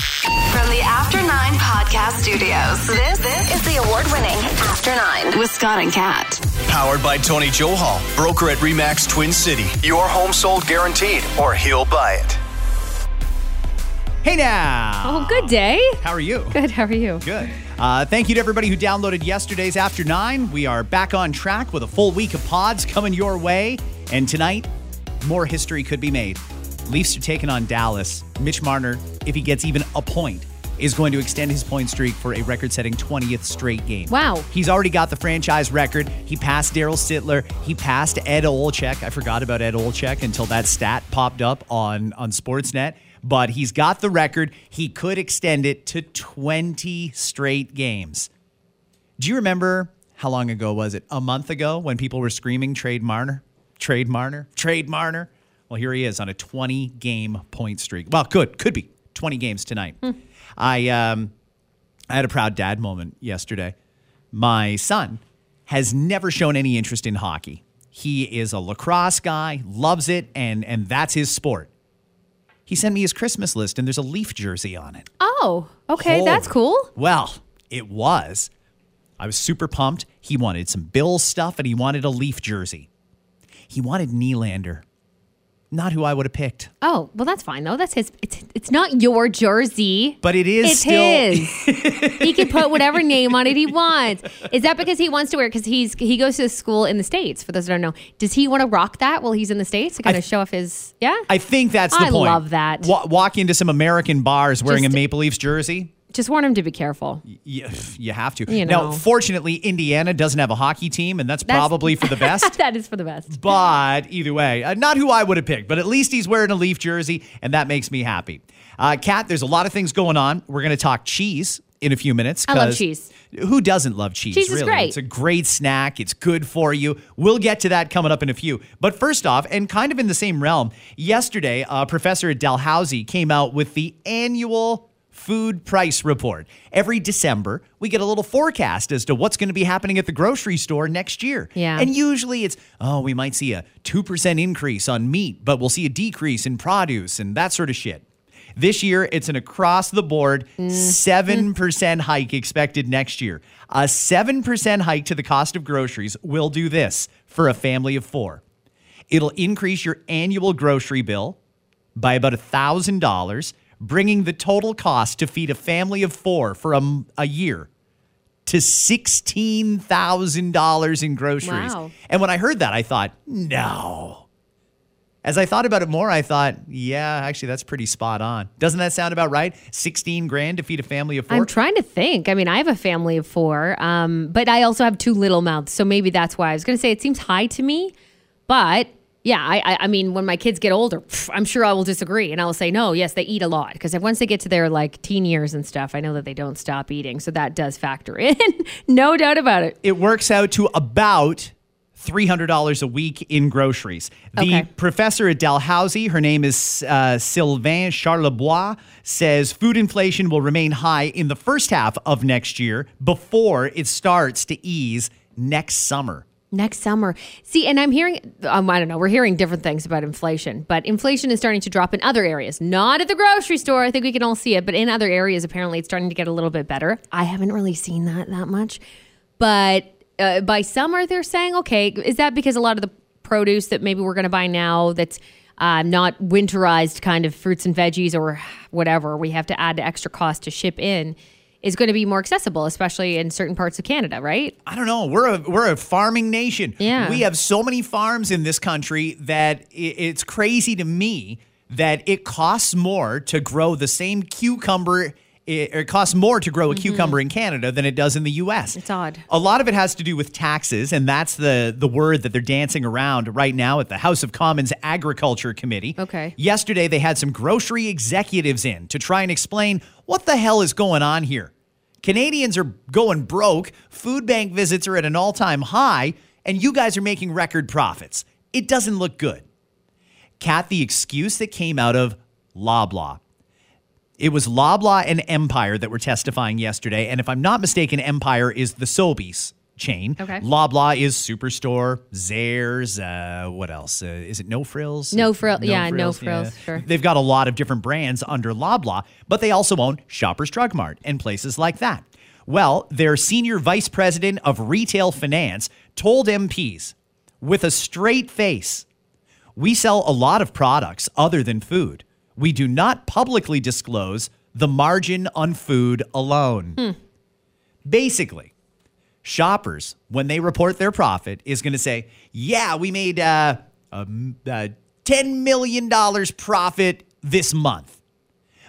From the After Nine Podcast Studios, this, this is the award winning After Nine with Scott and Kat. Powered by Tony Johal, broker at Remax Twin City. Your home sold guaranteed, or he'll buy it. Hey now. Oh, good day. How are you? Good. How are you? Good. Uh, thank you to everybody who downloaded yesterday's After Nine. We are back on track with a full week of pods coming your way. And tonight, more history could be made. Leafs are taking on Dallas. Mitch Marner, if he gets even a point, is going to extend his point streak for a record setting 20th straight game. Wow. He's already got the franchise record. He passed Daryl Sittler. He passed Ed Olczyk. I forgot about Ed Olczyk until that stat popped up on, on Sportsnet. But he's got the record. He could extend it to 20 straight games. Do you remember how long ago was it? A month ago when people were screaming trade Marner? Trade Marner? Trade Marner? Well, here he is on a 20 game point streak. Well, good. Could be 20 games tonight. I um I had a proud dad moment yesterday. My son has never shown any interest in hockey. He is a lacrosse guy, loves it, and and that's his sport. He sent me his Christmas list, and there's a Leaf jersey on it. Oh, okay. Oh. That's cool. Well, it was. I was super pumped. He wanted some Bill stuff, and he wanted a Leaf jersey. He wanted Nylander. Not who I would have picked. Oh, well, that's fine though. That's his. It's it's not your jersey. But it is it's still his. he can put whatever name on it he wants. Is that because he wants to wear? Because he's he goes to school in the states. For those that don't know, does he want to rock that while he's in the states to kind of show off his? Yeah. I think that's the I point. I love that. Wa- walk into some American bars wearing Just- a Maple Leafs jersey. Just warn him to be careful. You, you have to. You Now, fortunately, Indiana doesn't have a hockey team, and that's, probably for the best. that is for the best. but either way, uh, not who I would have picked, but at least he's wearing a Leaf jersey, and that makes me happy. Uh, Kat, there's a lot of things going on. We're going to talk cheese in a few minutes. I love cheese. Who doesn't love cheese? Cheese is really? great. It's a great snack. It's good for you. We'll get to that coming up in a few. But first off, and kind of in the same realm, yesterday, a professor at Dalhousie came out with the annual food price report. Every December, we get a little forecast as to what's going to be happening at the grocery store next year. Yeah. And usually it's, oh, we might see a 2% increase on meat, but we'll see a decrease in produce and that sort of shit. This year, it's an across the board mm. 7% hike expected next year. A 7% hike to the cost of groceries will do this for a family of four. It'll increase your annual grocery bill by about $1,000, bringing the total cost to feed a family of four for a, a year to $16,000 in groceries. Wow. And when I heard that, I thought, no. As I thought about it more, I thought, yeah, actually, that's pretty spot on. Doesn't that sound about right? 16 grand to feed a family of 4 I'm trying to think. I mean, I have a family of four, um, but I also have two little mouths, so maybe that's why I was going to say it seems high to me. But yeah, I, I, I mean, when my kids get older, I'm sure I will disagree, and I will say no. Yes, they eat a lot because once they get to their like teen years and stuff, I know that they don't stop eating, so that does factor in, no doubt about it. it works out to about $300 a week in groceries. The Okay. professor at Dalhousie, her name is uh, Sylvain Charlebois, says food inflation will remain high in the first half of next year before it starts to ease next summer. Next summer. See, and I'm hearing, um, I don't know, we're hearing different things about inflation, but inflation is starting to drop in other areas. Not at the grocery store. I think we can all see it, but in other areas, apparently it's starting to get a little bit better. I haven't really seen that that much. But uh, by summer, they're saying, okay, is that because a lot of the produce that maybe we're going to buy now that's uh, not winterized kind of fruits and veggies or whatever, we have to add extra cost to ship in, is going to be more accessible, especially in certain parts of Canada, right? I don't know. We're a we're a farming nation. Yeah. We have so many farms in this country that it's crazy to me that it costs more to grow the same cucumber. It, it costs more to grow a cucumber in Canada than it does in the U.S. Mm-hmm. It's odd. A lot of it has to do with taxes, and that's the the word that they're dancing around right now at the House of Commons Agriculture Committee. Okay. Yesterday, they had some grocery executives in to try and explain what the hell is going on here. Canadians are going broke, food bank visits are at an all time high, and you guys are making record profits. It doesn't look good. Kat, the excuse that came out of Loblaw. It was Loblaw and Empire that were testifying yesterday. And if I'm not mistaken, Empire is the Sobeys chain. Okay. Loblaw is Superstore, Zehrs, uh, what else? Uh, is it No Frills? No Frill- yeah, No Frills, sure. They've got a lot of different brands under Loblaw, but they also own Shoppers Drug Mart and places like that. Well, their senior vice president of retail finance told MPs with a straight face we sell a lot of products other than food. We do not publicly disclose the margin on food alone. Basically, shoppers, when they report their profit, is going to say, yeah, we made uh, um, uh, $10 million profit this month.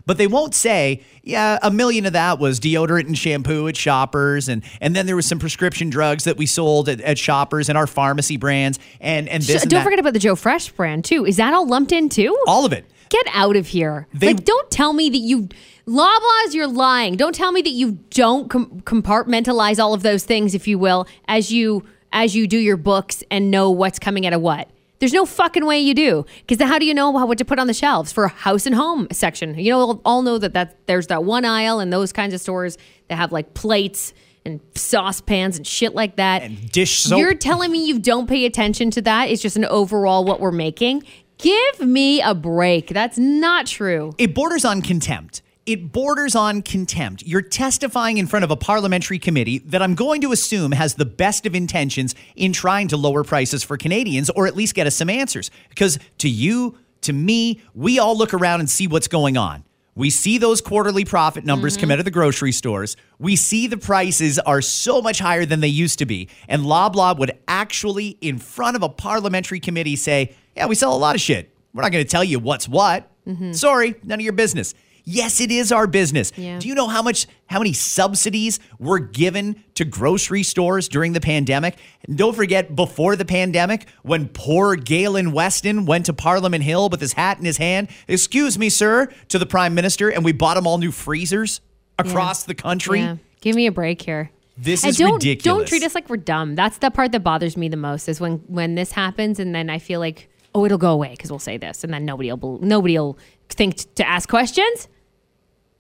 But they won't say, yeah, a million of that was deodorant and shampoo at Shoppers, and and then there was some prescription drugs that we sold at, at Shoppers and our pharmacy brands, and and this. And Don't forget about the Joe Fresh brand too. Is that all lumped in too? all of it. Get out of here. They- like, don't tell me that you. Loblaws, you're lying. Don't tell me that you don't com- compartmentalize all of those things, if you will, as you as you do your books and know what's coming out of what. There's no fucking way you do, because how do you know what to put on the shelves for a house and home section? You know, all know that that there's that one aisle and those kinds of stores that have like plates and saucepans and shit like that. And dish soap. You're telling me you don't pay attention to that? It's just an overall what we're making. Give me a break. That's not true. It borders on contempt. It borders on contempt. You're testifying in front of a parliamentary committee that I'm going to assume has the best of intentions in trying to lower prices for Canadians or at least get us some answers. Because to you, to me, we all look around and see what's going on. We see those quarterly profit numbers come mm-hmm. out of the grocery stores. We see the prices are so much higher than they used to be. And Loblaw would actually, in front of a parliamentary committee, say, Yeah, we sell a lot of shit. We're not going to tell you what's what. Mm-hmm. Sorry, none of your business. Yes, it is our business. Yeah. Do you know how much how many subsidies were given to grocery stores during the pandemic? And don't forget before the pandemic when poor Galen Weston went to Parliament Hill with his hat in his hand, "Excuse me, sir," to the prime minister and we bought him all new freezers across the country. Yeah. Give me a break here. This is don't, ridiculous. Don't treat us like we're dumb. That's the part that bothers me the most is when when this happens and then I feel like oh it'll go away because we'll say this and then nobody will nobody will think t- to ask questions.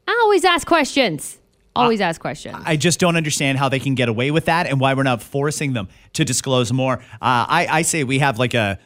I always ask questions. Always ask questions. I just don't understand how they can get away with that and why we're not forcing them to disclose more. Uh, I, I say we have like a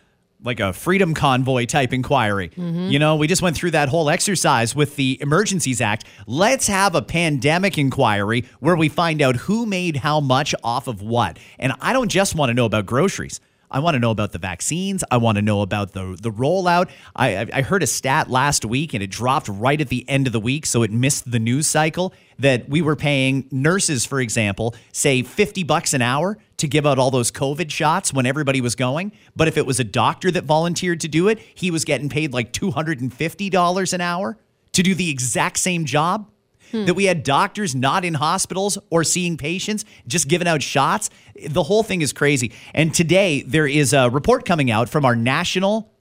like a freedom convoy type inquiry. You know, we just went through that whole exercise with the Emergencies Act. Let's have a pandemic inquiry where we find out who made how much off of what. And I don't just want to know about groceries. I want to know about the vaccines. I want to know about the the rollout. I, I heard a stat last week, and it dropped right at the end of the week, so it missed the news cycle. That we were paying nurses, for example, say fifty bucks an hour to give out all those COVID shots when everybody was going. But if it was a doctor that volunteered to do it, he was getting paid like two hundred and fifty dollars an hour to do the exact same job Hmm. that we had doctors not in hospitals or seeing patients, just giving out shots. The whole thing is crazy. And today there is a report coming out from our national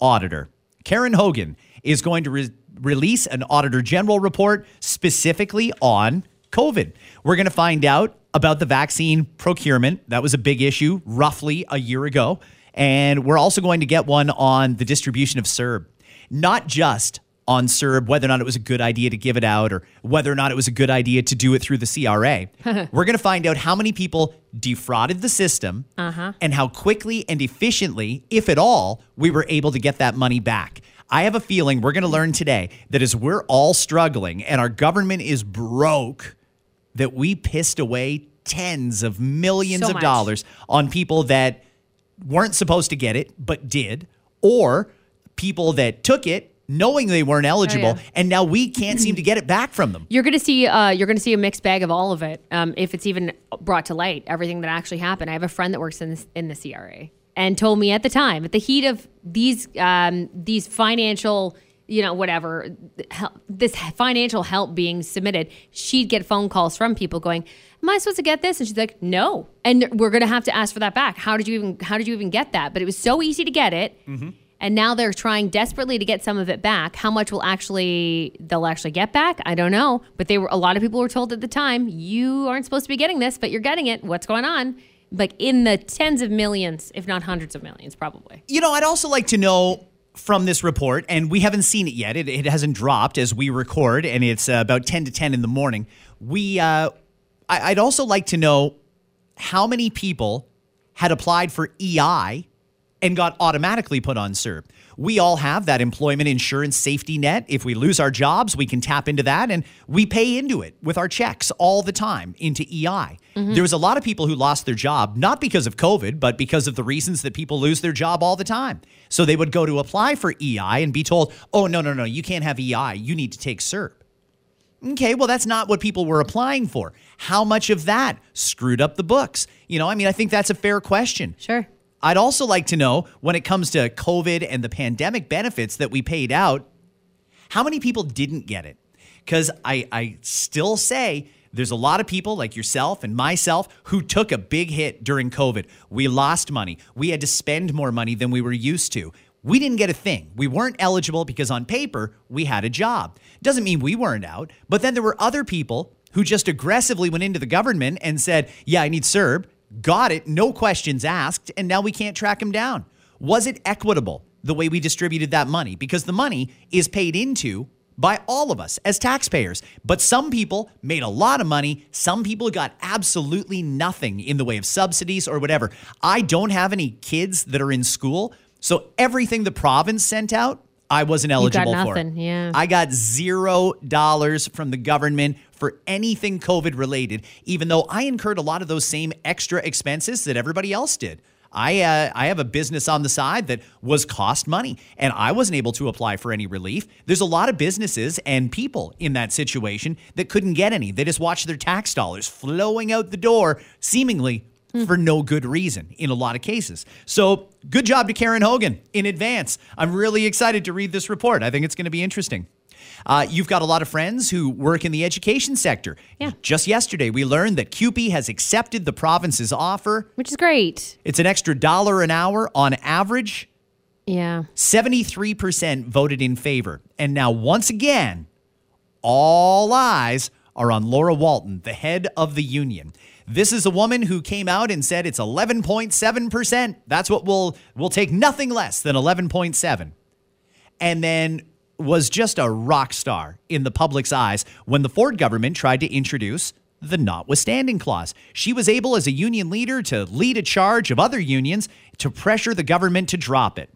auditor. Karen Hogan is going to re- release an auditor general report specifically on COVID. We're going to find out about the vaccine procurement. That was a big issue roughly a year ago. And we're also going to get one on the distribution of CERB, not just on CERB, whether or not it was a good idea to give it out or whether or not it was a good idea to do it through the CRA. We're going to find out how many people defrauded the system uh-huh. and how quickly and efficiently, if at all, we were able to get that money back. I have a feeling we're going to learn today that as we're all struggling and our government is broke, that we pissed away tens of millions So of much. dollars on people that weren't supposed to get it but did, or people that took it knowing they weren't eligible, Oh, yeah. and now we can't seem to get it back from them. You're gonna see uh, you're gonna see a mixed bag of all of it um, if it's even brought to light everything that actually happened. I have a friend that works in this, in the CRA and told me at the time at the heat of these um, these financial you know whatever help, this financial help being submitted, she'd get phone calls from people going, "Am I supposed to get this?" And she's like, "No," and we're gonna have to ask for that back. How did you even how did you even get that? But it was so easy to get it. And And now they're trying desperately to get some of it back. How much will actually they'll actually get back? I don't know. But they were a lot of people were told at the time, you aren't supposed to be getting this, but you're getting it. What's going on? Like in the tens of millions, if not hundreds of millions, probably. You know, I'd also like to know from this report, and we haven't seen it yet. It, it hasn't dropped as we record, and it's uh, about 10 to 10 in the morning. We, uh, I, I'd also like to know how many people had applied for EI and got automatically put on CERB. We all have that employment insurance safety net. If we lose our jobs, we can tap into that and we pay into it with our checks all the time into EI. Mm-hmm. There was a lot of people who lost their job, not because of COVID, but because of the reasons that people lose their job all the time. So they would go to apply for EI and be told, oh, no, no, no, you can't have EI. You need to take CERB. Okay, well, that's not what people were applying for. How much of that screwed up the books? You know, I mean, I think that's a fair question. Sure. I'd also like to know when it comes to COVID and the pandemic benefits that we paid out, how many people didn't get it? Because I, I still say there's a lot of people like yourself and myself who took a big hit during COVID. We lost money. We had to spend more money than we were used to. We didn't get a thing. We weren't eligible because on paper, we had a job. Doesn't mean we weren't out, but then there were other people who just aggressively went into the government and said, Yeah, I need CERB, got it, no questions asked, and now we can't track him down. Was it equitable the way we distributed that money? Because the money is paid into by all of us as taxpayers. But some people made a lot of money. Some people got absolutely nothing in the way of subsidies or whatever. I don't have any kids that are in school. So everything the province sent out, I wasn't got eligible for. nothing, yeah. I got zero dollars from the government for anything COVID related, even though I incurred a lot of those same extra expenses that everybody else did. I uh, I have a business on the side that was cost money, and I wasn't able to apply for any relief. There's a lot of businesses and people in that situation that couldn't get any. They just watched their tax dollars flowing out the door, seemingly for no good reason in a lot of cases. So, good job to Karen Hogan in advance. I'm really excited to read this report. I think it's going to be interesting. Uh, you've got a lot of friends who work in the education sector. Yeah. Just yesterday, we learned that CUPE has accepted the province's offer. Which is great. It's an extra dollar an hour on average. Yeah. 73% voted in favor. And now, once again, all eyes are on Laura Walton, the head of the union. This is a woman who came out and said it's 11.7%. That's what we'll we'll take nothing less than 11.7. And then was just a rock star in the public's eyes when the Ford government tried to introduce the notwithstanding clause. She was able as a union leader to lead a charge of other unions to pressure the government to drop it.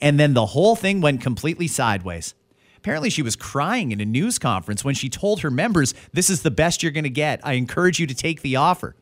And then the whole thing went completely sideways. Apparently, she was crying in a news conference when she told her members, This is the best you're going to get. I encourage you to take the offer.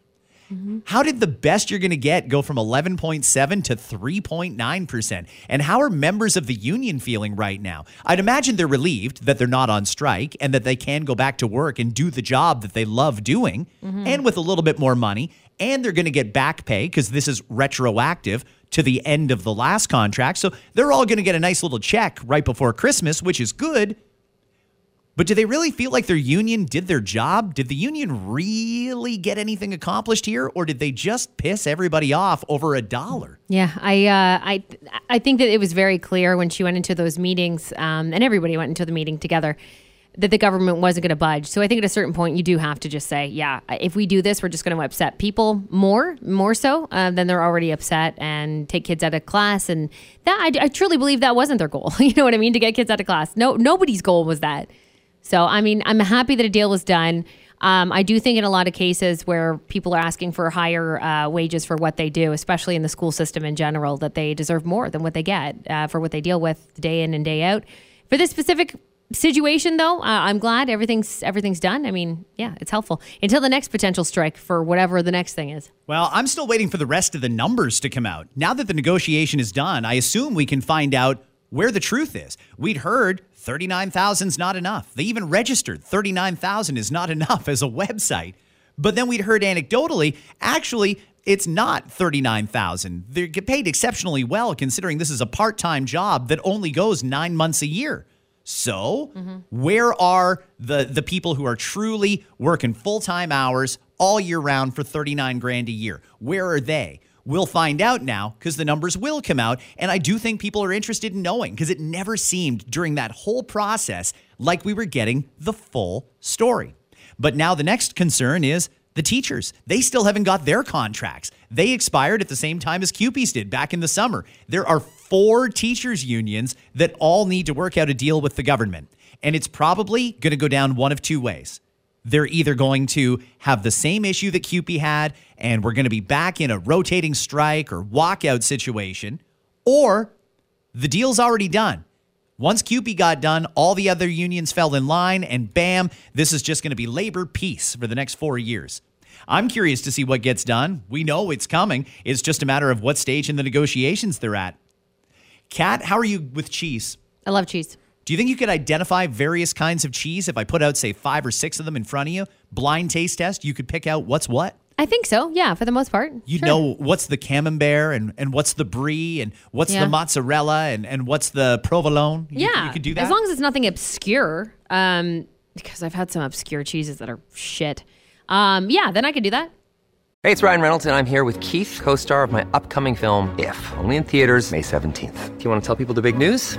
Mm-hmm. How did the best you're going to get go from 11.7 to 3.9%? And how are members of the union feeling right now? I'd imagine they're relieved that they're not on strike and that they can go back to work and do the job that they love doing mm-hmm. and with a little bit more money. And they're going to get back pay because this is retroactive to the end of the last contract. So they're all going to get a nice little check right before Christmas, which is good. But do they really feel like their union did their job? Did the union really get anything accomplished here, or did they just piss everybody off over a dollar? Yeah, I, uh, I, I think that it was very clear when she went into those meetings, um, and everybody went into the meeting together, that the government wasn't going to budge. So I think at a certain point, you do have to just say, yeah, if we do this, we're just going to upset people more, more so uh, than they're already upset, and take kids out of class. And that I, I truly believe that wasn't their goal. you know what I mean? To get kids out of class. No, nobody's goal was that. So, I mean, I'm happy that a deal was done. Um, I do think in a lot of cases where people are asking for higher uh, wages for what they do, especially in the school system in general, that they deserve more than what they get uh, for what they deal with day in and day out. For this specific situation, though, uh, I'm glad everything's everything's done. I mean, yeah, it's helpful until the next potential strike for whatever the next thing is. Well, I'm still waiting for the rest of the numbers to come out. Now that the negotiation is done, I assume we can find out where the truth is. We'd heard 39,000 is not enough. They even registered 39,000 is not enough as a website. But then we'd heard anecdotally, actually, it's not 39,000. They get paid exceptionally well considering this is a part-time job that only goes 9 months a year. So, mm-hmm. where are the the people who are truly working full-time hours all year round for 39 grand a year? Where are they? We'll find out now because the numbers will come out. And I do think people are interested in knowing because it never seemed during that whole process like we were getting the full story. But now the next concern is the teachers. They still haven't got their contracts. They expired at the same time as CUPEs did back in the summer. There are four teachers' unions that all need to work out a deal with the government. And it's probably going to go down one of two ways. They're either going to have the same issue that CUPE had, and we're going to be back in a rotating strike or walkout situation, or the deal's already done. Once CUPE got done, all the other unions fell in line, and bam, this is just going to be labor peace for the next four years. I'm curious to see what gets done. We know it's coming. It's just a matter of what stage in the negotiations they're at. Kat, how are you with cheese? I love cheese. Do you think you could identify various kinds of cheese if I put out, say, five or six of them in front of you? Blind taste test, you could pick out what's what? I think so. Yeah, for the most part. You Sure. know what's the camembert and, and what's the brie and what's Yeah. the mozzarella and, and what's the provolone? You, Yeah, You could do that. as long as it's nothing obscure. Um, because I've had some obscure cheeses that are shit. Um, yeah, then I could do that. Hey, it's Ryan Reynolds, and I'm here with Keith, co star of my upcoming film, If, only in theaters, May 17th. Do you want to tell people the big news?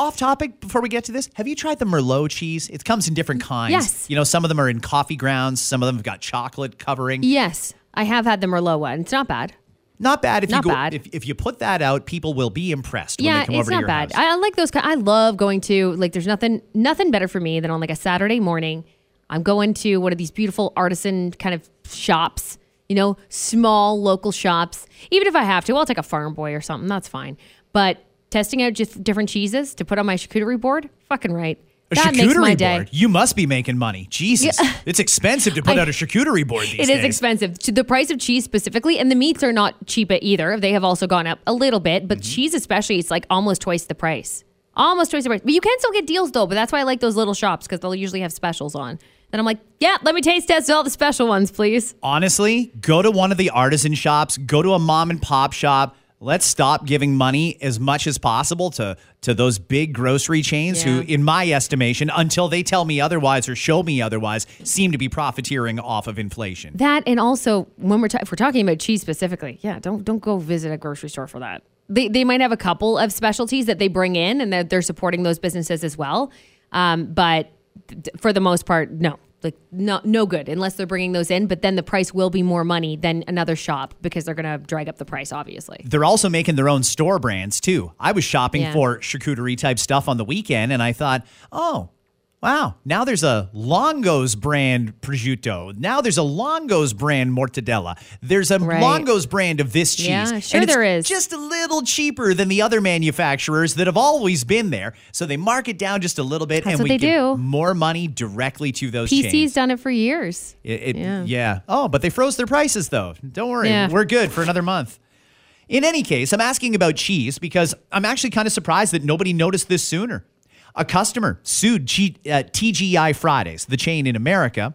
Off topic before we get to this, have you tried the Merlot cheese? It comes in different kinds. Yes. You know, some of them are in coffee grounds, some of them have got chocolate covering. Yes, I have had the Merlot one. It's not bad. Not bad if Not you go bad. If, if you put that out, people will be impressed when yeah, they come it's over to not your bad. house. I, I like those. I love going to like. There's nothing nothing better for me than on like a Saturday morning. I'm going to one of these beautiful artisan kind of shops. You know, small local shops. Even if I have to, I'll take a farm boy or something. That's fine. But testing out just different cheeses to put on my charcuterie board, fucking right. a that charcuterie makes my day. board. You must be making money. Jesus. It's expensive to put I- out a charcuterie board these It days. is expensive. The price of cheese specifically, and the meats are not cheap either. They have also gone up a little bit, but Mm-hmm. cheese especially, it's like almost twice the price. Almost twice the price. But you can still get deals though. But that's why I like those little shops because they'll usually have specials on. Then I'm like, yeah, let me taste test all the special ones, please. Honestly, go to one of the artisan shops, go to a mom and pop shop. Let's stop giving money as much as possible to to those big grocery chains who, in my estimation, until they tell me otherwise or show me otherwise, seem to be profiteering off of inflation. That and also when we're ta- if we're talking about cheese specifically, yeah, don't don't go visit a grocery store for that. They they might have a couple of specialties that they bring in and they're, they're supporting those businesses as well. Um, but for the most part, no, like no no good unless they're bringing those in. But then the price will be more money than another shop because they're gonna drag up the price, obviously. They're also making their own store brands too. I was shopping Yeah. for charcuterie type stuff on the weekend and I thought, oh, wow, now there's a Longo's brand prosciutto. Now there's a Longo's brand mortadella. There's a Right. Longo's brand of this cheese. Yeah, sure and it's there is. Just a little cheaper than the other manufacturers that have always been there. So they mark it down just a little bit That's and we they give do. more money directly to those PC's chains. done it for years. It, it- Yeah. yeah. Oh, but they froze their prices though. Don't worry. Yeah. We're good for another month. In any case, I'm asking about cheese because I'm actually kind of surprised that nobody noticed this sooner. A customer sued G- uh, TGI Fridays, the chain in America,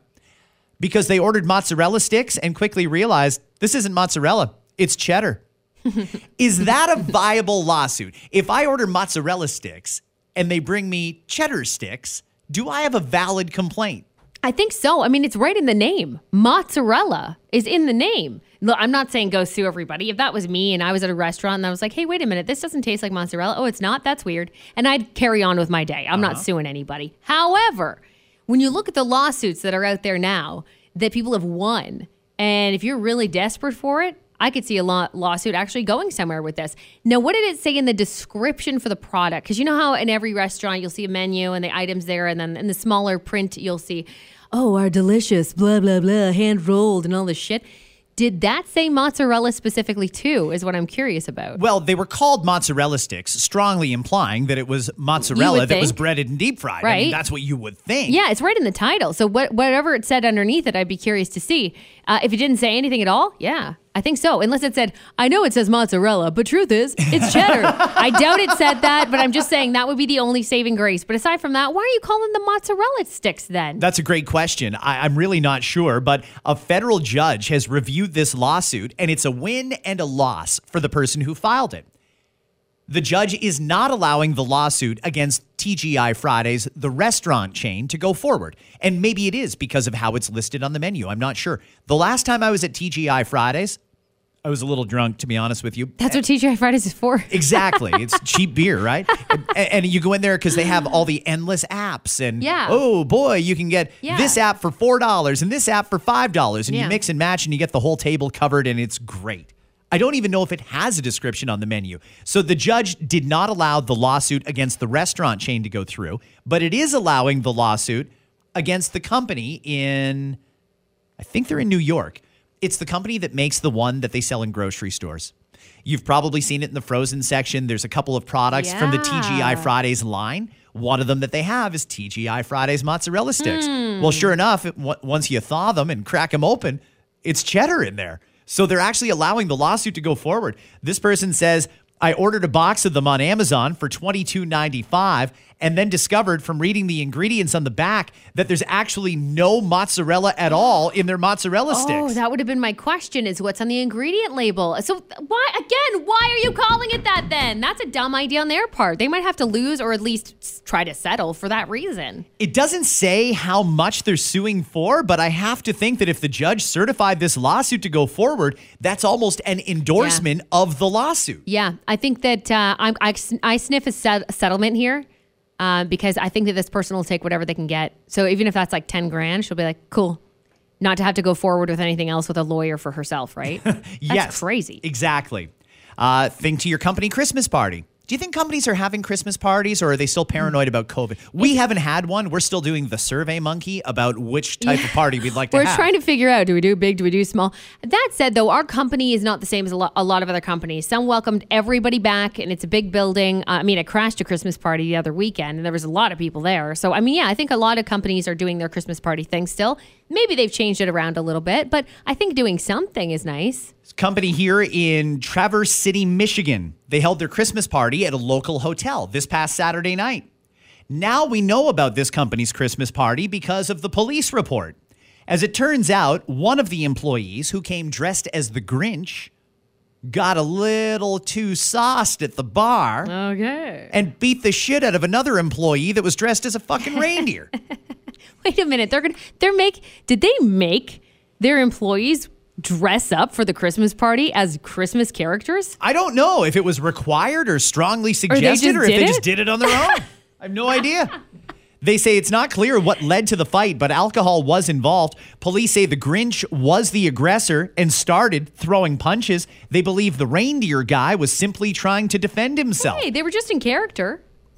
because they ordered mozzarella sticks and quickly realized this isn't mozzarella, it's cheddar. Is that a viable lawsuit? If I order mozzarella sticks and they bring me cheddar sticks, do I have a valid complaint? I think so. I mean, it's right in the name. Mozzarella is in the name. Look, I'm not saying go sue everybody. If that was me and I was at a restaurant and I was like, hey, wait a minute, this doesn't taste like mozzarella. Oh, it's not? That's weird. And I'd carry on with my day. I'm not uh-huh. suing anybody. However, when you look at the lawsuits that are out there now that people have won, and if you're really desperate for it, I could see a law- lawsuit actually going somewhere with this. Now, what did it say in the description for the product? Because you know how in every restaurant you'll see a menu and the items there, and then in the smaller print you'll see, oh, our delicious, blah, blah, blah, hand rolled and all this shit. Did that say mozzarella specifically too? Is what I'm curious about. Well, they were called mozzarella sticks, strongly implying that it was mozzarella that was breaded and deep fried. I mean, Right. that's what you would think. Yeah, it's right in the title. So what, whatever it said underneath it, I'd be curious to see. Uh, if it didn't say anything at all, yeah, I think so. Unless it said, I know it says mozzarella, but truth is, it's cheddar. I doubt it said that, but I'm just saying that would be the only saving grace. But aside from that, why are you calling them mozzarella sticks then? That's a great question. I, I'm really not sure, but a federal judge has reviewed this lawsuit, and it's a win and a loss for the person who filed it. The judge is not allowing the lawsuit against TGI Fridays, the restaurant chain, to go forward. And maybe it is because of how it's listed on the menu. I'm not sure. The last time I was at TGI Fridays, I was a little drunk, to be honest with you. That's what TGI Fridays is for. Exactly. It's cheap beer, right? And, and you go in there because they have all the endless apps. And Yeah. oh boy, you can get Yeah. this app for $4 and this app for $5. And Yeah. you mix and match and you get the whole table covered and it's great. I don't even know if it has a description on the menu. So the judge did not allow the lawsuit against the restaurant chain to go through, but it is allowing the lawsuit against the company in, I think they're in New York. It's the company that makes the one that they sell in grocery stores. You've probably seen it in the frozen section. There's a couple of products from the TGI Fridays line. One of them that they have is TGI Fridays mozzarella sticks. Well, hmm. sure enough, it, w- once you thaw them and crack them open, it's cheddar in there. So they're actually allowing the lawsuit to go forward. This person says, I ordered a box of them on Amazon for $22.95 and then discovered from reading the ingredients on the back that there's actually no mozzarella at all in their mozzarella sticks. Oh, that would have been my question is what's on the ingredient label. So why again, why are you calling it that then? That's a dumb idea on their part. They might have to lose or at least try to settle for that reason. It doesn't say how much they're suing for, but I have to think that if the judge certified this lawsuit to go forward, that's almost an endorsement of the lawsuit. Yeah, I think that uh, I'm, I, I sniff a set, settlement here uh, because I think that this person will take whatever they can get. So even if that's like 10 grand, she'll be like, cool. Not to have to go forward with anything else with a lawyer for herself, right? That's yes. crazy. Exactly. Uh, think to your company Christmas party. Do you think companies are having Christmas parties or are they still paranoid about COVID? We haven't had one. We're still doing the survey monkey about which type of party we'd like to have. We're have. trying to figure out do we do big, do we do small? That said, though, our company is not the same as a lot, a lot of other companies. Some welcomed everybody back, and it's a big building. Uh, I mean, I crashed a Christmas party the other weekend, and there was a lot of people there. So, I mean, yeah, I think a lot of companies are doing their Christmas party thing still. Maybe they've changed it around a little bit, but I think doing something is nice. company here in Traverse City, Michigan. They held their Christmas party at a local hotel this past Saturday night. Now we know about this company's Christmas party because of the police report. As it turns out, one of the employees who came dressed as the Grinch got a little too sauced at the bar Okay. and beat the shit out of another employee that was dressed as a fucking reindeer. Wait a minute. They're gonna. They're make. Did they make their employees dress up for the Christmas party as Christmas characters? I don't know if it was required or strongly suggested just or, if they it? just did it on their own. I have no idea. They say it's not clear what led to the fight, but alcohol was involved. Police say the Grinch was the aggressor and started throwing punches. They believe the reindeer guy was simply trying to defend himself. Hey, they were just in character.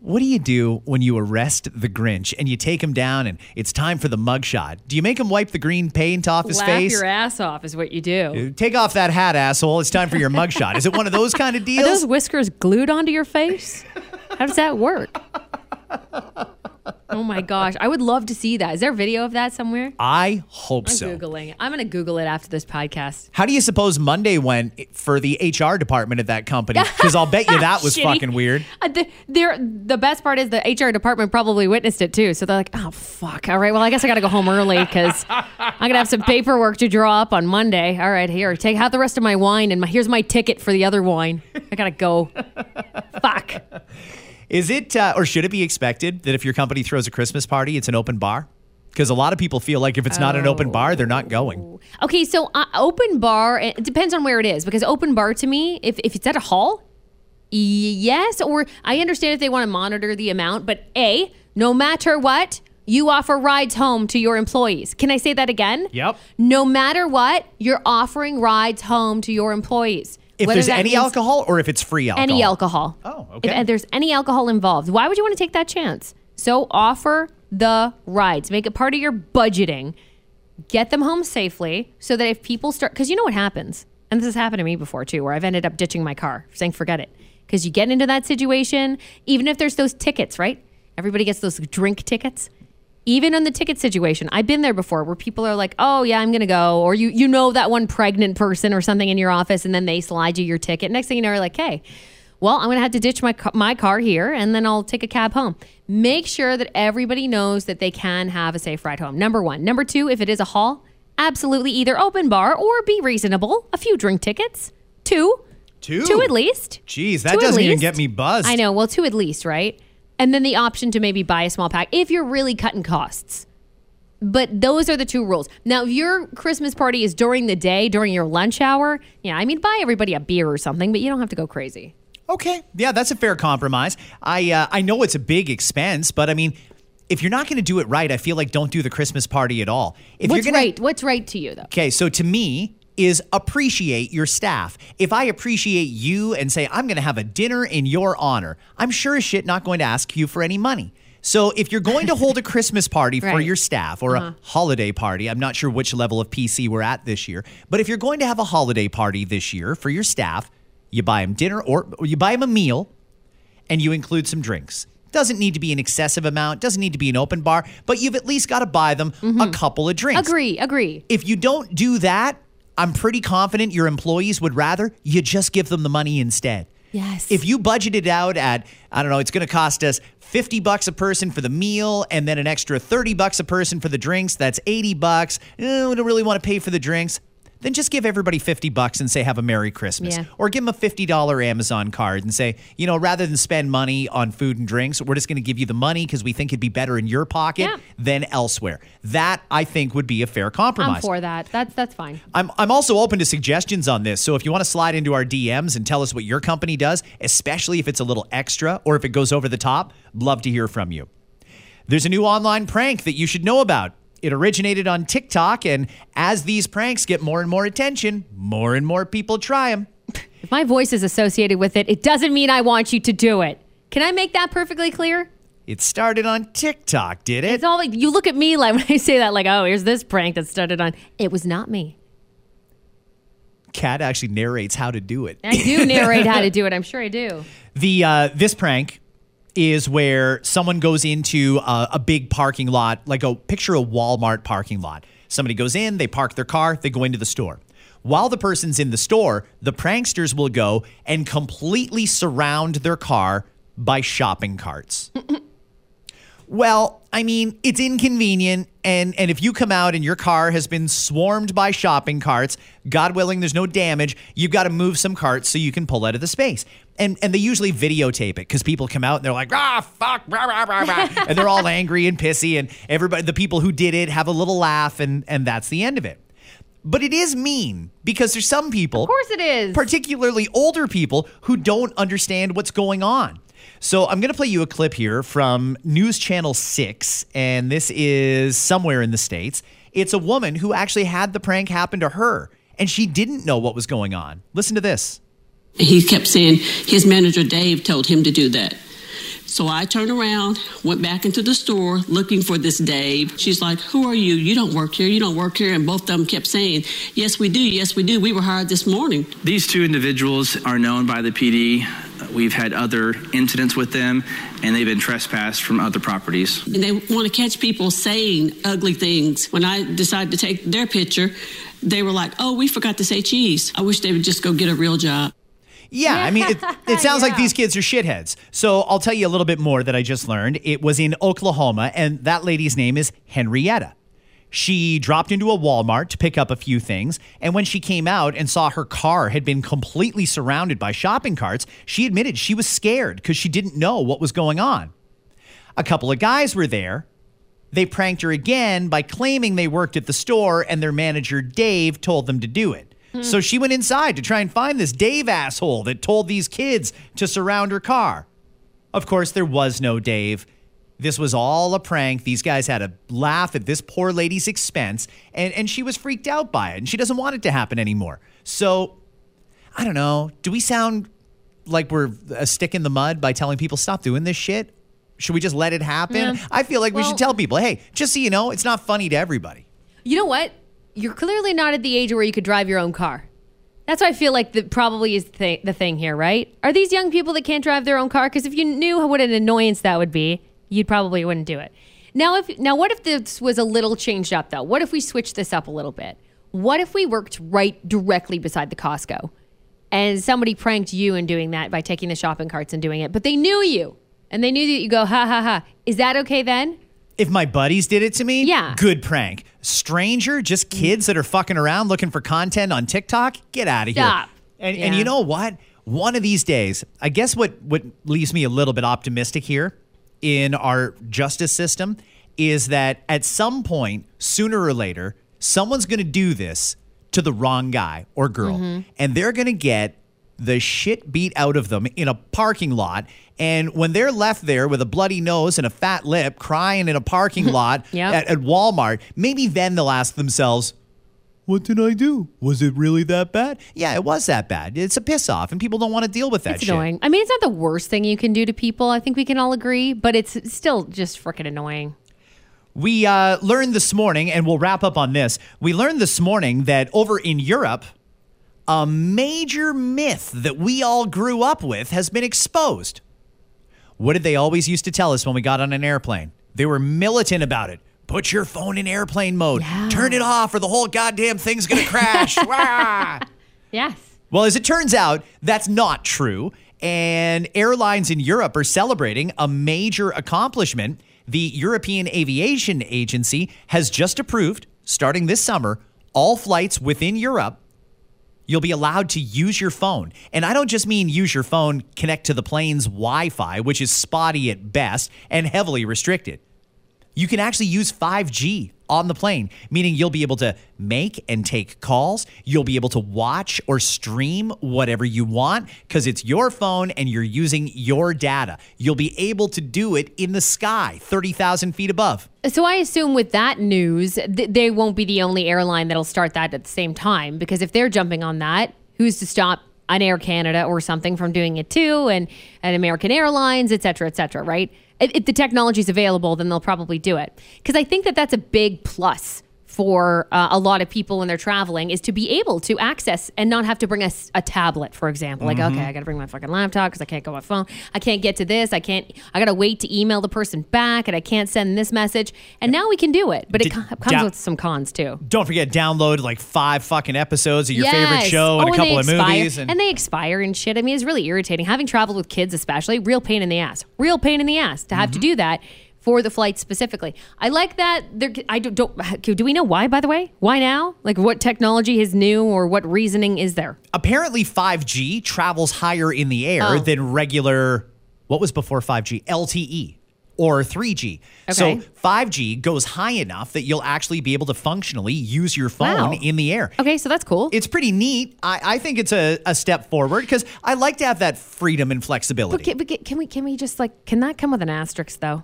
What do you do when you arrest the Grinch and you take him down and it's time for the mugshot? Do you make him wipe the green paint off his Laugh face? your ass off is what you do. Uh, take off that hat, asshole. It's time for your mugshot. Is it one of those kind of Are deals? those whiskers glued onto your face? How does that work? Oh my gosh. I would love to see that. Is there a video of that somewhere? I hope I'm so. Googling. I'm going to Google it after this podcast. How do you suppose Monday went for the HR department at that company? Because I'll bet you that was fucking weird. Uh, the, the best part is the HR department probably witnessed it too. So they're like, oh, fuck. All right. Well, I guess I got to go home early because I'm going to have some paperwork to draw up on Monday. All right. Here, take out the rest of my wine and my, here's my ticket for the other wine. I got to go. fuck. Is it, uh, or should it be expected that if your company throws a Christmas party, it's an open bar? Because a lot of people feel like if it's not an open bar, they're not going. Okay, so uh, open bar, it depends on where it is because open bar to me, if, if it's at a hall, yes, or I understand if they want to monitor the amount, but A, no matter what, you offer rides home to your employees. Can I say that again? Yep. No matter what, you're offering rides home to your employees. If Whether there's any alcohol or if it's free alcohol. Any alcohol. Oh, okay. If okay. Uh, there's any alcohol involved, why would you want to take that chance? So offer the rides. Make it part of your budgeting. Get them home safely so that if people start, because you know what happens, and this has happened to me before too, where I've ended up ditching my car, saying forget it. Because you get into that situation, even if there's those tickets, right? Everybody gets those drink tickets. Even in the ticket situation, I've been there before where people are like, "Oh yeah, I'm gonna go," or you you know that one pregnant person or something in your office, and then they slide you your ticket. Next thing you know, you're like, "Hey, well, I'm gonna have to ditch my my car here, and then I'll take a cab home." Make sure that everybody knows that they can have a safe ride home. Number one. Number two, if it is a hall, absolutely either open bar or be reasonable. A few drink tickets. Two. Two? Two at least. Jeez, that Two doesn't even get me buzzed. I know. Well, two at least, right? And then the option to maybe buy a small pack if you're really cutting costs. But those are the two rules. Now, if your Christmas party is during the day, during your lunch hour, yeah, I mean, buy everybody a beer or something, but you don't have to go crazy. Okay, yeah, that's a fair compromise. I uh, I know it's a big expense, but I mean, if you're not going to do it right, I feel like don't do the Christmas party at all. If What's you're gonna, right? What's right to you, though? Okay, so to me is appreciate your staff. If I appreciate you and say I'm going to have a dinner in your honor, I'm sure as shit not going to ask you for any money. So if you're going to hold a Christmas party for your staff or a uh-huh. holiday party, I'm not sure which level of PC we're at this year, but if you're going to have a holiday party this year for your staff, you buy them dinner or, or you buy them a meal and you include some drinks. Doesn't need to be an excessive amount, doesn't need to be an open bar, but you've at least got to buy them a mm-hmm. couple of drinks. Agree, agree. If you don't do that, I'm pretty confident your employees would rather you just give them the money instead. Yes. If you budget it out at, I don't know, it's going to cost us 50 bucks a person for the meal and then an extra 30 bucks a person for the drinks, that's 80 bucks. Eh, we don't really want to pay for the drinks. Then just give everybody 50 bucks and say, have a Merry Christmas. Yeah. Or give them a $50 Amazon card and say, you know, rather than spend money on food and drinks, we're just going to give you the money because we think it'd be better in your pocket Yeah. than elsewhere. That, I think, would be a fair compromise. I'm for that. That's that's fine. I'm, I'm also open to suggestions on this. So if you want to slide into our DMs and tell us what your company does, especially if it's a little extra or if it goes over the top, love to hear from you. There's a new online prank that you should know about. It originated on TikTok, and as these pranks get more and more attention, more and more people try them. If my voice is associated with it, it doesn't mean I want you to do it. Can I make that perfectly clear? It started on TikTok, did it? It's all like you look at me like when I say that, like, oh, here's this prank that started on. It was not me. Kat actually narrates how to do it. I do narrate how to do it. I'm sure I do. The uh, this prank is where someone goes into a, a big parking lot, like a picture a Walmart parking lot. Somebody goes in, they park their car, they go into the store. While the person's in the store, the pranksters will go and completely surround their car by shopping carts. Well, I mean, it's inconvenient, and and if you come out and your car has been swarmed by shopping carts, God willing, there's no damage. You've got to move some carts so you can pull out of the space. And and they usually videotape it because people come out and they're like, ah, fuck, rah, rah, rah, rah," and they're all angry and pissy, and everybody, the people who did it, have a little laugh, and and that's the end of it. But it is mean because there's some people, Of course it is. particularly older people who don't understand what's going on. So I'm going to play you a clip here from News Channel 6, and this is somewhere in the States. It's a woman who actually had the prank happen to her, and she didn't know what was going on. Listen to this. He kept saying his manager Dave told him to do that. So I turned around, went back into the store looking for this Dave. She's like, Who are you? You don't work here. You don't work here. And both of them kept saying, Yes, we do. Yes, we do. We were hired this morning. These two individuals are known by the PD. We've had other incidents with them, and they've been trespassed from other properties. And they want to catch people saying ugly things. When I decided to take their picture, they were like, Oh, we forgot to say cheese. I wish they would just go get a real job. Yeah, I mean, it, it sounds like these kids are shitheads. So I'll tell you a little bit more that I just learned. It was in Oklahoma, and that lady's name is Henrietta. She dropped into a Walmart to pick up a few things, and when she came out and saw her car had been completely surrounded by shopping carts, she admitted she was scared because she didn't know what was going on. A couple of guys were there. They pranked her again by claiming they worked at the store and their manager, Dave, told them to do it. Hmm. So she went inside to try and find this Dave asshole that told these kids to surround her car. Of course, there was no Dave. This was all a prank. These guys had a laugh at this poor lady's expense, and, and she was freaked out by it, and she doesn't want it to happen anymore. So, I don't know. Do we sound like we're a stick in the mud by telling people stop doing this shit? Should we just let it happen? Yeah. I feel like we should tell people, hey, just so you know, it's not funny to everybody. You know what? You're clearly not at the age where you could drive your own car. That's what I feel like the probably is the thing, the thing here, right? Are these young people that can't drive their own car? Because if you knew what an annoyance that would be, you'd probably wouldn't do it. Now, if now, what if this was a little changed up though? What if we switched this up a little bit? What if we worked right directly beside the Costco, and somebody pranked you in doing that by taking the shopping carts and doing it, but they knew you and they knew that you go ha ha ha. Is that okay then? If my buddies did it to me, Yeah. good prank. Stranger, just kids that are fucking around looking for content on TikTok, get out of here. Stop. And, and you know what? One of these days, I guess what what leaves me a little bit optimistic here in our justice system is that at some point, sooner or later, someone's going to do this to the wrong guy or girl, Mm-hmm. and they're going to get the shit beat out of them in a parking lot. And when they're left there with a bloody nose and a fat lip, crying in a parking lot Yep. at, at Walmart, maybe then they'll ask themselves, what did I do? Was it really that bad? Yeah, it was that bad. It's a piss off, and people don't want to deal with that shit. It's shit. annoying. I mean, it's not the worst thing you can do to people. I think we can all agree, but it's still just freaking annoying. We uh, learned this morning, and we'll wrap up on this. We learned this morning that over in Europe, a major myth that we all grew up with has been exposed. What did they always used to tell us when we got on an airplane? They were militant about it. Put your phone in airplane mode. Turn it off, or the whole goddamn thing's gonna crash. Wah! Yes. Well, as it turns out, that's not true. And airlines in Europe are celebrating a major accomplishment. The European Aviation Agency has just approved, starting this summer, all flights within Europe. You'll be allowed to use your phone. And I don't just mean use your phone, connect to the plane's Wi Fi, which is spotty at best and heavily restricted you can actually use 5G on the plane, meaning you'll be able to make and take calls. You'll be able to watch or stream whatever you want because it's your phone and you're using your data. You'll be able to do it in the sky, 30,000 feet above. So I assume with that news, th- they won't be the only airline that'll start that at the same time because if they're jumping on that, who's to stop an Air Canada or something from doing it too, and and American Airlines, et cetera, et cetera, right? If, the technology is available, then they'll probably do it. Because I think that that's a big plus for uh, a lot of people when they're traveling is to be able to access and not have to bring a tablet, for example. Like, okay, I got to bring my fucking laptop because I can't go on my phone. I can't get to this. I can't. I got to wait to email the person back, and I can't send this message. And now we can do it, but it co- comes with some cons too. Don't forget, download like five fucking episodes of your favorite Yes. show and Oh, a couple of expire. movies. And, they expire and shit. I mean, it's really irritating. Having traveled with kids, especially, real pain in the ass. Real pain in the ass to Mm-hmm. have to do that for the flight specifically. I like that. There, I don't, don't. Do we know why? By the way, why now? Like, what technology is new, or what reasoning is there? apparently 5G travels higher in the air Oh. than regular what was before 5G LTE or 3G. Okay. So 5G goes high enough that you'll actually be able to functionally use your phone Wow. in the air. Okay, so that's cool. It's pretty neat. I, I think it's a, a step forward because I like to have that freedom and flexibility. But can, but can- can we can we just like can that come with an asterisk though?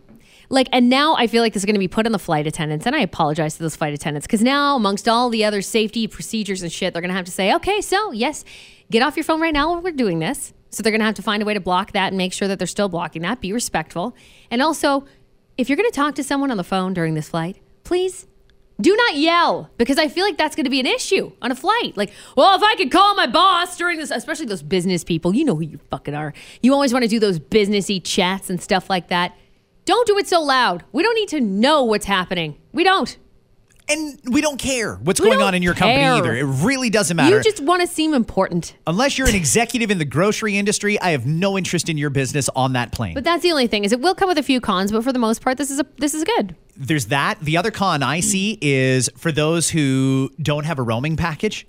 Like and now I feel like this is going to be put on the flight attendants and I apologize to those flight attendants because now amongst all the other safety procedures and shit they're going to have to say okay so yes get off your phone right now while we're doing this so they're going to have to find a way to block that and make sure that they're still blocking that be respectful and also if you're going to talk to someone on the phone during this flight please do not yell because I feel like that's going to be an issue on a flight. Like, well, if I could call my boss during this, especially those business people, you know who you fucking are. You always want to do those businessy chats and stuff like that. Don't do it so loud. We don't need to know what's happening. We don't. and we don't care what's We going on in your company care. either. It really doesn't matter. You just want to seem important. Unless you're an executive in the grocery industry, I have no interest in your business on that plane. But that's the only thing is it will come with a few cons, but for the most part, this is a this is good. there's that. The other con I see is for those who don't have a roaming package.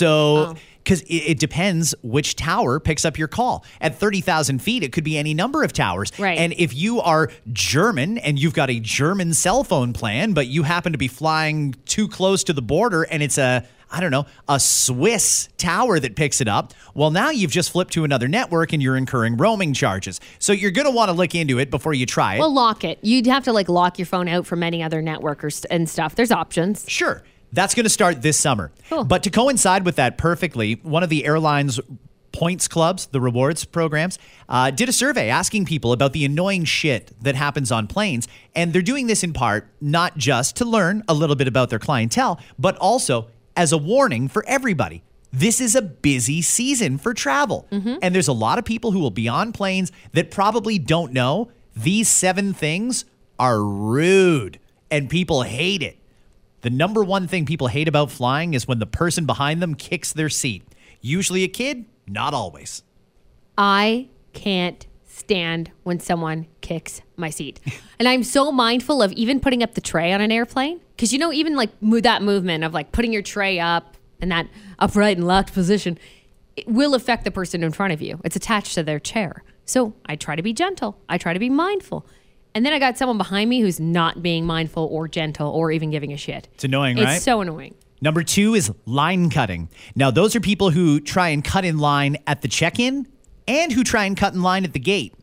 Oh. Because it, it depends which tower picks up your call. At 30,000 feet, it could be any number of towers. Right. And if you are German and you've got a German cell phone plan, but you happen to be flying too close to the border and it's a, I don't know, a Swiss tower that picks it up. Well, now you've just flipped to another network and you're incurring roaming charges. So you're going to want to look into it before you try it. Well, lock it. You'd have to like lock your phone out from any other network st- and stuff. There's options. Sure. That's going to start this summer. Cool. But to coincide with that perfectly, one of the airlines points clubs, the rewards programs, uh, did a survey asking people about the annoying shit that happens on planes. And they're doing this in part not just to learn a little bit about their clientele, but also as a warning for everybody. This is a busy season for travel. And there's a lot of people who will be on planes that probably don't know these seven things are rude and people hate it. The number one thing people hate about flying is when the person behind them kicks their seat. Usually a kid, not always. I can't stand when someone kicks my seat. and I'm so mindful of even putting up the tray on an airplane. Because, you know, even like mo- that movement of like putting your tray up and that upright and locked position, it will affect the person in front of you. It's attached to their chair. So I try to be gentle, I try to be mindful. And then I got someone behind me who's not being mindful or gentle or even giving a shit. It's annoying, It's right? so annoying. Number two is line cutting. Now, those are people who try and cut in line at the check in and who try and cut in line at the gate.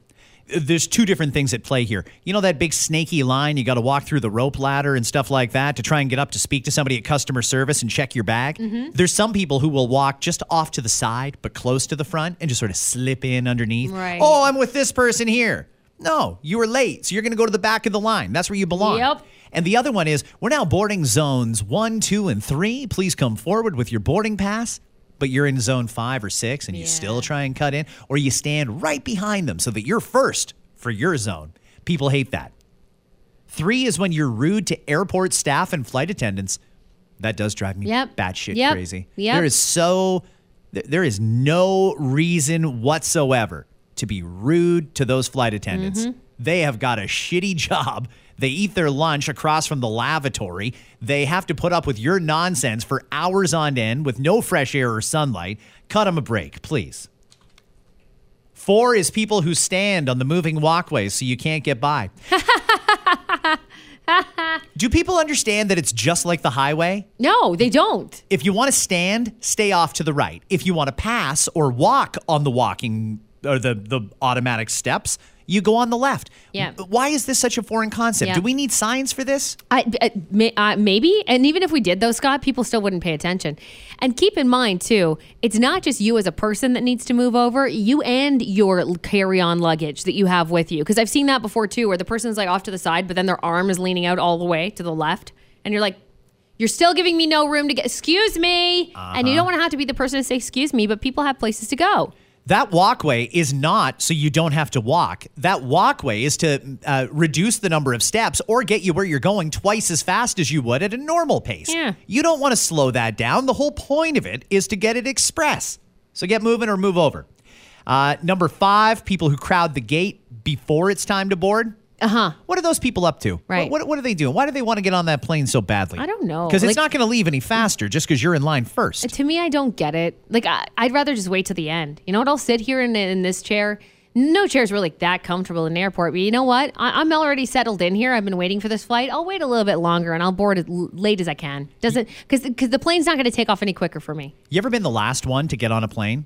Uh, there's two different things at play here. You know that big snaky line you got to walk through the rope ladder and stuff like that to try and get up to speak to somebody at customer service and check your bag? Mm-hmm. There's some people who will walk just off to the side but close to the front and just sort of slip in underneath. Right. Oh, I'm with this person here. No, you were late, so you're going to go to the back of the line. That's where you belong. Yep. And the other one is we're now boarding zones one, two, and three. Please come forward with your boarding pass. But you're in zone five or six and you still try and cut in, or you stand right behind them so that you're first for your zone. People hate that. Three is when you're rude to airport staff and flight attendants. That does drive me Yep. batshit Yep. crazy. Yep. There is so, there is no reason whatsoever to be rude to those flight attendants. Mm-hmm. They have got a shitty job. They eat their lunch across from the lavatory. They have to put up with your nonsense for hours on end with no fresh air or sunlight. Cut them a break, please. Four is people who stand on the moving walkways so you can't get by. Do people understand that it's just like the highway? No, they don't. If you want to stand, stay off to the right. If you want to pass or walk on the walking or the, the automatic steps, you go on the left. Yeah. Why is this such a foreign concept? Yeah. Do we need signs for this? I, uh, may, uh, maybe, and even if we did though, Scott, people still wouldn't pay attention. And keep in mind too, it's not just you as a person that needs to move over. You and your carry-on luggage that you have with you, because I've seen that before too, where the person's like off to the side, but then their arm is leaning out all the way to the left, and you're like. You're still giving me no room to get. Excuse me, and you don't want to have to be the person to say excuse me, but people have places to go. That walkway is not so you don't have to walk. That walkway is to uh, reduce the number of steps or get you where you're going twice as fast as you would at a normal pace. Yeah. You don't want to slow that down. The whole point of it is to get it express. So get moving or move over. Uh, number five, people who crowd the gate before it's time to board. Uh huh. What are those people up to? Right. What, what, what are they doing? Why do they want to get on that plane so badly? I don't know. Because Like- it's not going to leave any faster just because you're in line first. To me, I don't get it. Like, I, I'd rather just wait to the end. You know what? I'll sit here in, in this chair. No chair's really that comfortable in an airport, but you know what? I, I'm already settled in here. I've been waiting for this flight. I'll wait a little bit longer and I'll board as late as I can. Doesn't because because the plane's not going to take off any quicker for me. You ever been the last one to get on a plane?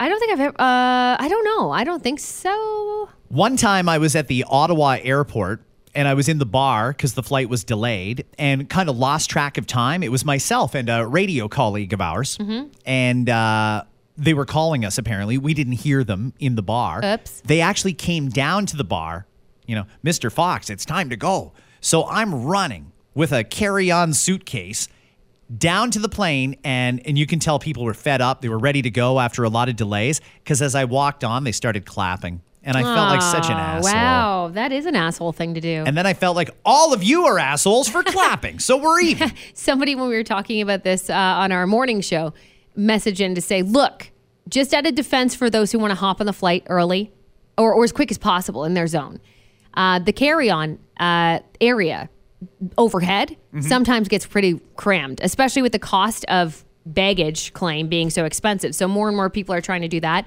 I don't think I've ever. Uh, I don't know. I don't think so. One time I was at the Ottawa airport and I was in the bar because the flight was delayed and kind of lost track of time. It was myself and a radio colleague of ours. And uh, they were calling us, apparently. We didn't hear them in the bar. Oops. They actually came down to the bar, you know, Mr. Fox, it's time to go. So I'm running with a carry on suitcase down to the plane and and you can tell people were fed up they were ready to go after a lot of delays because as i walked on they started clapping and i felt like such an asshole. Wow, that is an asshole thing to do. and then i felt like all of you are assholes for clapping. So we're even. Somebody when we were talking about this uh, on our morning show message in to say look just out of defense for those who want to hop on the flight early or, or as quick as possible in their zone uh, the carry-on uh, area overhead sometimes gets pretty crammed especially with the cost of baggage claim being so expensive. So more and more people are trying to do that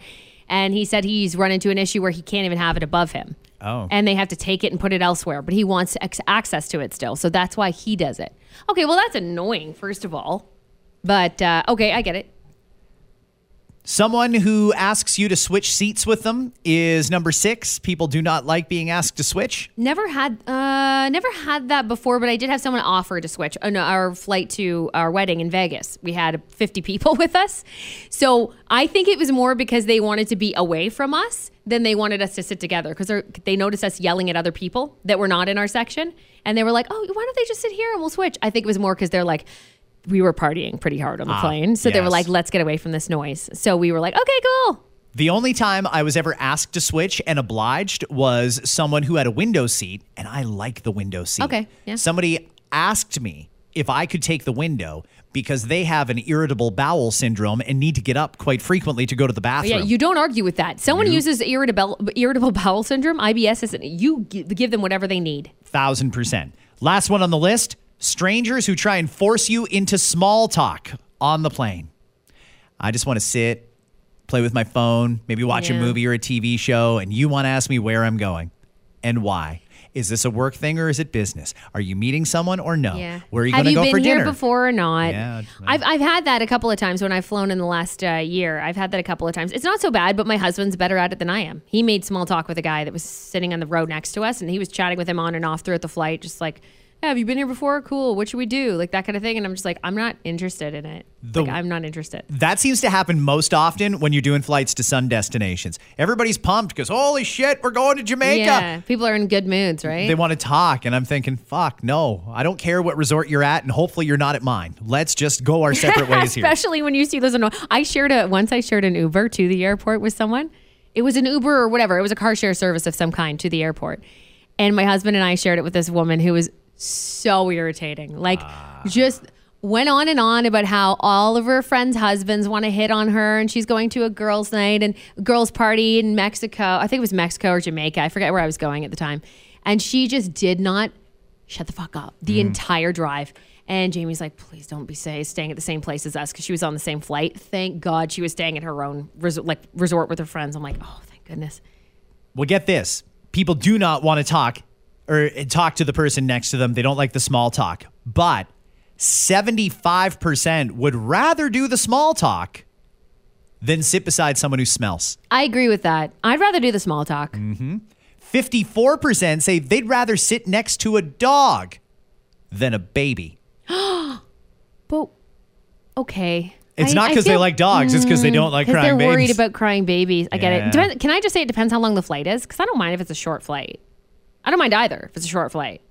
and he said he's run into an issue where he can't even have it above him Oh. and they have to take it and put it elsewhere but he wants ex- access to it still so that's why he does it okay well that's annoying first of all But uh, okay, I get it. Someone who asks you to switch seats with them is number six. People do not like being asked to switch. Never had uh never had that before, but I did have someone offer to switch on our flight to our wedding in Vegas. We had 50 people with us. So, I think it was more because they wanted to be away from us than they wanted us to sit together because they noticed us yelling at other people that were not in our section and they were like, "Oh, why don't they just sit here and we'll switch?" I think it was more cuz they're like we were partying pretty hard on the Ah, plane. So they were like, "Let's get away from this noise." So we were like, "Okay, cool." The only time I was ever asked to switch and obliged was someone who had a window seat, and I like the window seat. Okay, yeah. Somebody asked me if I could take the window because they have an irritable bowel syndrome and need to get up quite frequently to go to the bathroom. Yeah, you don't argue with that. Someone uses irritable irritable bowel syndrome, IBS, is you give them whatever they need. Thousand percent. Last one on the list strangers who try and force you into small talk on the plane. I just want to sit, play with my phone, maybe watch a movie or a TV show, and you want to ask me where I'm going and why. Is this a work thing or is it business? Are you meeting someone or no? Yeah. Where are you going to go for dinner? Have you been here before or not? Yeah, I've I've had that a couple of times when I've flown in the last uh, year. I've had that a couple of times. It's not so bad, but my husband's better at it than I am. He made small talk with a guy that was sitting on the row next to us, and he was chatting with him on and off throughout the flight, just like. "Yeah, Have you been here before? Cool. What should we do? Like that kind of thing. And I'm just like, I'm not interested in it. The- like, I'm not interested. That seems to happen most often when you're doing flights to sun destinations. Everybody's pumped because, holy shit, we're going to Jamaica. Yeah, people are in good moods, right? They want to talk, and I'm thinking, fuck, no. I don't care what resort you're at, and hopefully you're not at mine. Let's just go our separate ways here. Especially when you see those. I shared a once. I shared an Uber to the airport with someone. It was an Uber or whatever. It was a car share service of some kind to the airport, and my husband and I shared it with this woman who was so irritating. Like, just went on and on about how all of her friends' husbands want to hit on her, and she's going to a girls' night and girls' party in Mexico. I think it was Mexico or Jamaica. I forget where I was going at the time, and she just did not shut the fuck up the mm. entire drive. And Jamie's like, please don't be say, staying at the same place as us because she was on the same flight. Thank God she was staying at her own resort, like resort with her friends. I'm like, oh, thank goodness. Well, get this. People do not want to talk or uh, talk to the person next to them. They don't like the small talk. But 75% would rather do the small talk than sit beside someone who smells. I agree with that. I'd rather do the small talk. 54% say they'd rather sit next to a dog than a baby. But okay. It's I- not because they like dogs, it's because they don't like crying they're worried babies. about crying babies. I get it. Depends, can I just say it depends how long the flight is? Because I don't mind if it's a short flight. I don't mind either if it's a short flight.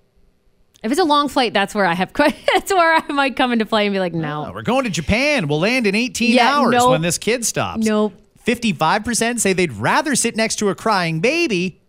If it's a long flight, that's where I have. That's where I might come into play and be like, no. Oh, we're going to Japan. We'll land in 18 Yeah, hours nope. when this kid stops. Nope. 55% say they'd rather sit next to a crying baby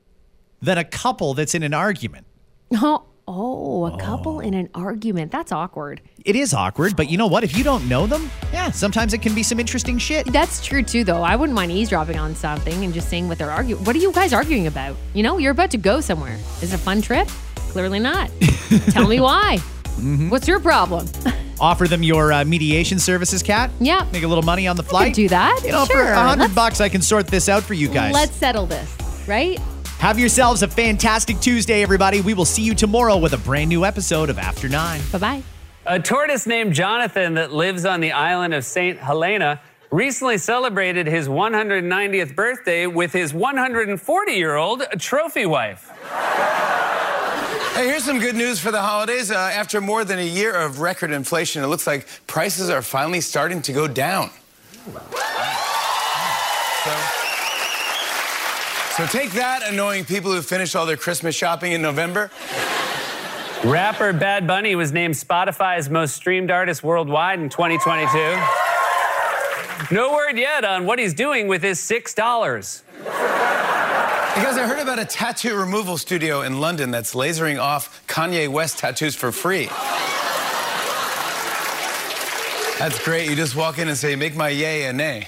than a couple that's in an argument. Oh, oh, a couple in an argument. That's awkward. It is awkward, but you know what? If you don't know them, yeah, sometimes it can be some interesting shit. That's true too, though. I wouldn't mind eavesdropping on something and just seeing what they're arguing. What are you guys arguing about? You know, you're about to go somewhere. Is it a fun trip? Clearly not. Tell me why. Mm-hmm. What's your problem? Offer them your uh, mediation services, Cat. Yeah. Make a little money on the flight. do that. You know, for Sure. a hundred bucks, I can sort this out for you guys. Let's settle this, right? Have yourselves a fantastic Tuesday, everybody. We will see you tomorrow with a brand new episode of After Nine. Bye bye. A tortoise named Jonathan that lives on the island of St. Helena recently celebrated his 190th birthday with his 140 year old trophy wife. Hey, here's some good news for the holidays. Uh, after more than a year of record inflation, it looks like prices are finally starting to go down. So, so take that, annoying people who finish all their Christmas shopping in November. Rapper Bad Bunny was named Spotify's most streamed artist worldwide in 2022. No word yet on what he's doing with his $6. Because I heard about a tattoo removal studio in London that's lasering off Kanye West tattoos for free. That's great. You just walk in and say, make my yay a nay.